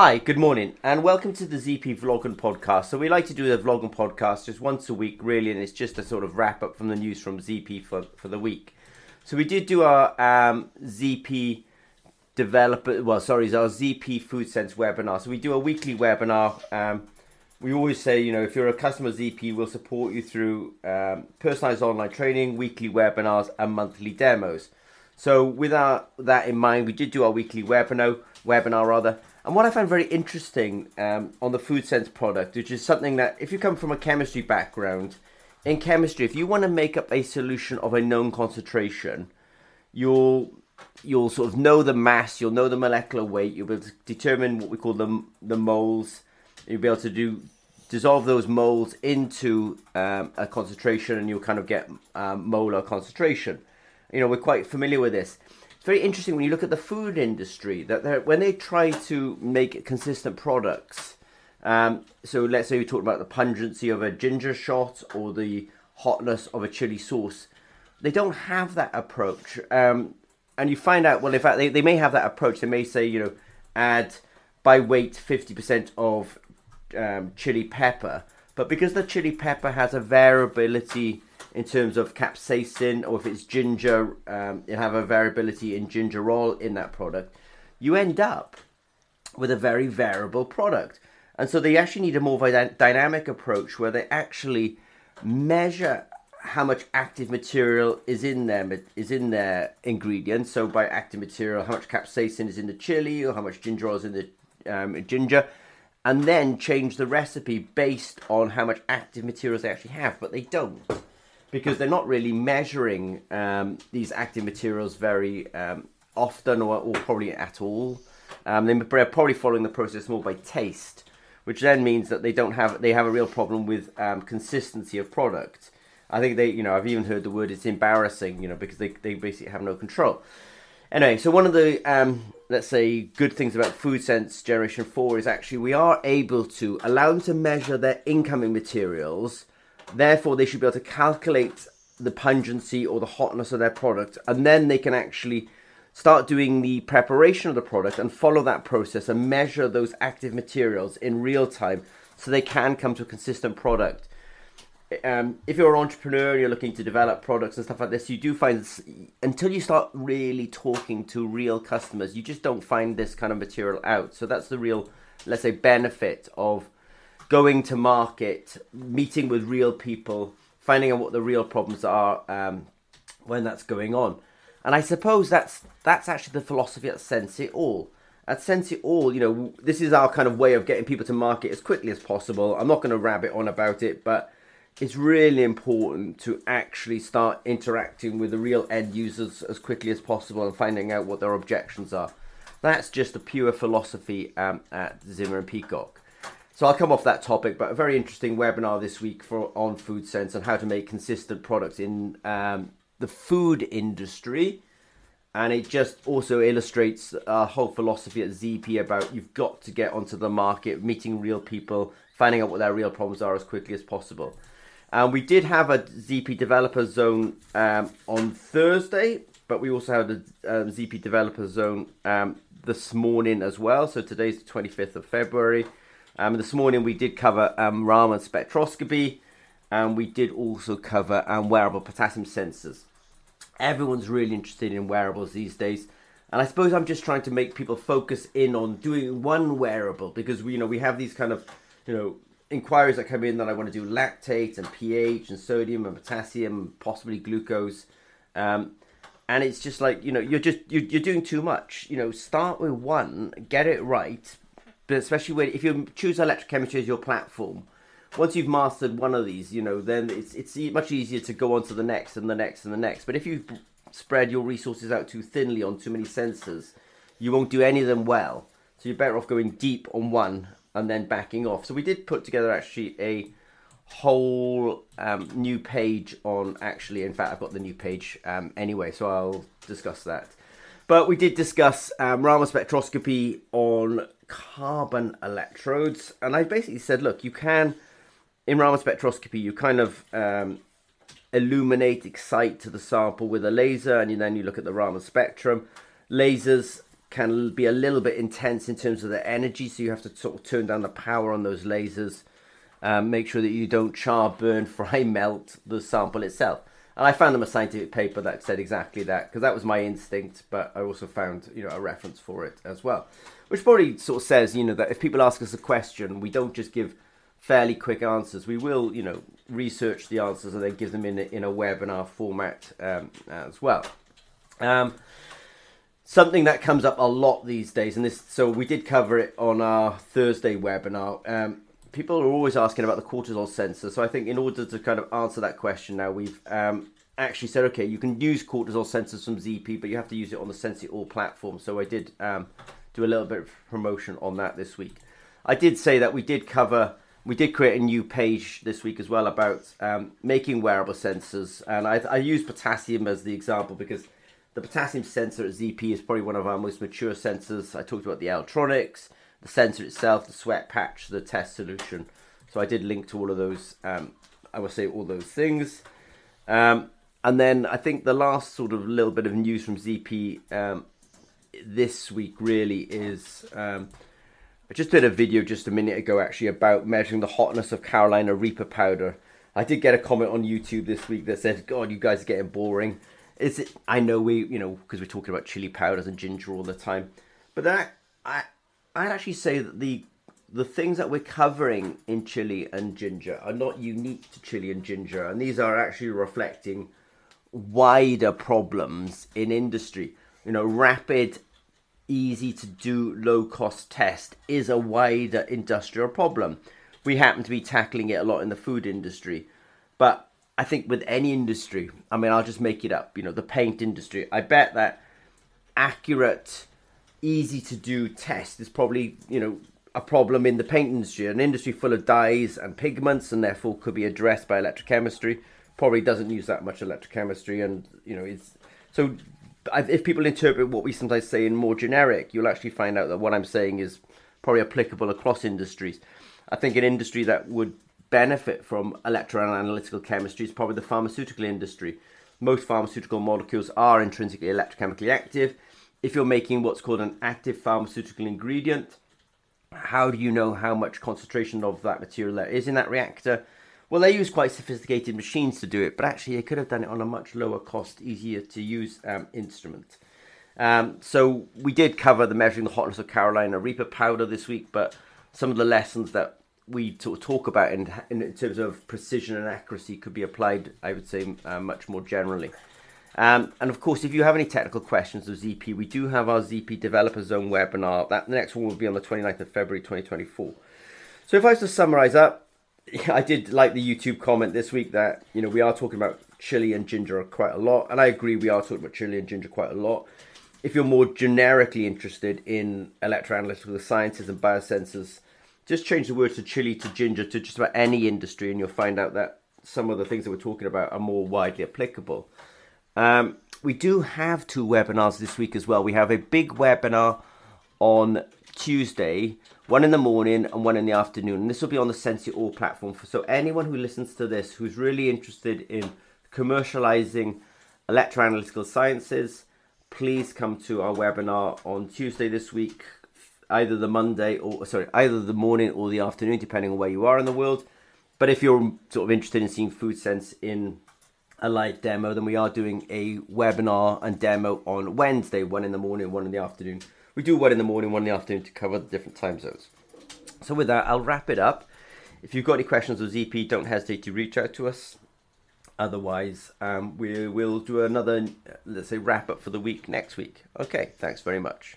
Hi, good morning, and welcome to the ZP Vlog and Podcast. So we like to do the vlog and podcast just once a week, really, and it's just a sort of wrap up from the news from ZP for, for the week. So we did do our um, ZP developer, well, sorry, our ZP Food Sense webinar. So we do a weekly webinar. Um, we always say, you know, if you're a customer ZP, we'll support you through um, personalized online training, weekly webinars, and monthly demos. So with our, that in mind, we did do our weekly webinar, webinar rather. And what I found very interesting um, on the Food Sense product, which is something that if you come from a chemistry background, in chemistry, if you want to make up a solution of a known concentration, you'll you'll sort of know the mass, you'll know the molecular weight, you'll be able to determine what we call the the moles. You'll be able to do dissolve those moles into um, a concentration, and you'll kind of get um, molar concentration. You know, we're quite familiar with this very interesting when you look at the food industry that when they try to make consistent products. Um, so let's say we talk about the pungency of a ginger shot or the hotness of a chili sauce. They don't have that approach. Um, and you find out, well, in fact, they, they may have that approach. They may say, you know, add by weight 50% of um, chili pepper. But because the chili pepper has a variability in terms of capsaicin or if it's ginger, um, you have a variability in gingerol in that product, you end up with a very variable product. And so they actually need a more dynamic approach where they actually measure how much active material is in them is in their ingredients. So by active material, how much capsaicin is in the chili or how much gingerol is in the um, ginger, and then change the recipe based on how much active materials they actually have. But they don't because they're not really measuring um, these active materials very um, often or, or, probably at all. Um, they're probably following the process more by taste, which then means that they don't have they have a real problem with um, consistency of product. I think they, you know, I've even heard the word it's embarrassing, you know, because they, they basically have no control. Anyway, so one of the um, let's say good things about Food Sense Generation Four is actually we are able to allow them to measure their incoming materials Therefore, they should be able to calculate the pungency or the hotness of their product, and then they can actually start doing the preparation of the product and follow that process and measure those active materials in real time so they can come to a consistent product. Um, if you're an entrepreneur and you're looking to develop products and stuff like this, you do find until you start really talking to real customers, you just don't find this kind of material out. So that's the real, let's say, benefit of going to market, meeting with real people, finding out what the real problems are um, when that's going on. And I suppose that's that's actually the philosophy at Sense It All. At Sense It All, you know, this is our kind of way of getting people to market as quickly as possible. I'm not going to rabbit on about it, but it's really important to actually start interacting with the real end users as quickly as possible and finding out what their objections are. That's just the pure philosophy um, at Zimmer and Peacock. So I'll come off that topic, but a very interesting webinar this week for on Food Sense and how to make consistent products in um, the food industry. And it just also illustrates our whole philosophy at ZP about you've got to get onto the market, meeting real people, finding out what their real problems are as quickly as possible. And we did have a ZP Developer Zone um, on Thursday, but we also had a um, ZP Developer Zone um, this morning as well. So today's the 25th of February. Um, this morning we did cover um, Raman spectroscopy and we did also cover um, wearable potassium sensors. Everyone's really interested in wearables these days. And I suppose I'm just trying to make people focus in on doing one wearable because we, you know, we have these kind of, you know, inquiries that come in that I want to do lactate and pH and sodium and potassium, and possibly glucose. Um, and it's just like, you know, you're just, you're, you're doing too much. You know, start with one, get it right, but especially when if you choose electrochemistry as your platform, once you've mastered one of these, you know, then it's it's much easier to go on to the next and the next and the next. But if you spread your resources out too thinly on too many sensors, you won't do any of them well. So you're better off going deep on one and then backing off. So we did put together actually a whole um, new page on actually in fact I've got the new page um, anyway so I'll discuss that but we did discuss um, Raman spectroscopy on carbon electrodes. And I basically said, look, you can, in Raman spectroscopy, you kind of um, illuminate, excite to the sample with a laser, and then you look at the Raman spectrum. Lasers can be a little bit intense in terms of the energy, so you have to sort of turn down the power on those lasers. Um, make sure that you don't char, burn, fry, melt the sample itself. And I found them a scientific paper that said exactly that because that was my instinct, but I also found you know a reference for it as well, which probably sort of says you know that if people ask us a question, we don't just give fairly quick answers. We will you know research the answers and then give them in a, in a webinar format um, as well. Um, something that comes up a lot these days, and this so we did cover it on our Thursday webinar. Um, people are always asking about the cortisol sensor. So I think in order to kind of answer that question now, we've um, actually said, okay, you can use cortisol sensors from ZP, but you have to use it on the Sensi All platform. So I did um, do a little bit of promotion on that this week. I did say that we did cover, we did create a new page this week as well about um, making wearable sensors. And I, I use potassium as the example because the potassium sensor at ZP is probably one of our most mature sensors. I talked about the electronics the sensor itself, the sweat patch, the test solution. So I did link to all of those. Um, I would say all those things. Um, and then I think the last sort of little bit of news from ZP um, this week really is um, I just did a video just a minute ago actually about measuring the hotness of Carolina Reaper powder. I did get a comment on YouTube this week that said, "God, you guys are getting boring." Is it? I know we, you know, because we're talking about chili powders and ginger all the time, but that I I'd actually say that the the things that we're covering in chili and ginger are not unique to chili and ginger, and these are actually reflecting wider problems in industry. You know, rapid, easy to do, low cost test is a wider industrial problem. We happen to be tackling it a lot in the food industry, but I think with any industry, I mean, I'll just make it up. You know, the paint industry. I bet that accurate easy to do test is probably you know a problem in the paint industry, an industry full of dyes and pigments, and therefore could be addressed by electrochemistry. Probably doesn't use that much electrochemistry, and you know it's so. If people interpret what we sometimes say in more generic, you'll actually find out that what I'm saying is probably applicable across industries. I think an industry that would benefit from electroanalytical chemistry is probably the pharmaceutical industry. Most pharmaceutical molecules are intrinsically electrochemically active if you're making what's called an active pharmaceutical ingredient, how do you know how much concentration of that material there is in that reactor? Well, they use quite sophisticated machines to do it, but actually they could have done it on a much lower cost, easier to use um, instrument. Um, so we did cover the measuring the hotness of Carolina Reaper powder this week, but some of the lessons that we sort of talk about in, in terms of precision and accuracy could be applied, I would say, uh, much more generally. Um, and of course, if you have any technical questions of ZP, we do have our ZP Developer Zone webinar. That the next one will be on the 29th of February 2024. So if I was to summarize up, I did like the YouTube comment this week that you know we are talking about chili and ginger quite a lot, and I agree we are talking about chili and ginger quite a lot. If you're more generically interested in electroanalytical sciences and biosensors, just change the word to chili to ginger to just about any industry, and you'll find out that some of the things that we're talking about are more widely applicable. Um, we do have two webinars this week as well. We have a big webinar on Tuesday, one in the morning and one in the afternoon. And this will be on the Sensi All platform. So anyone who listens to this who's really interested in commercializing electroanalytical sciences, please come to our webinar on Tuesday this week, either the Monday or sorry, either the morning or the afternoon, depending on where you are in the world. But if you're sort of interested in seeing food sense in a live demo, then we are doing a webinar and demo on Wednesday, one in the morning, one in the afternoon. We do one in the morning, one in the afternoon to cover the different time zones. So with that, I'll wrap it up. If you've got any questions or ZP, don't hesitate to reach out to us. Otherwise, um, we will do another, let's say, wrap up for the week next week. Okay, thanks very much.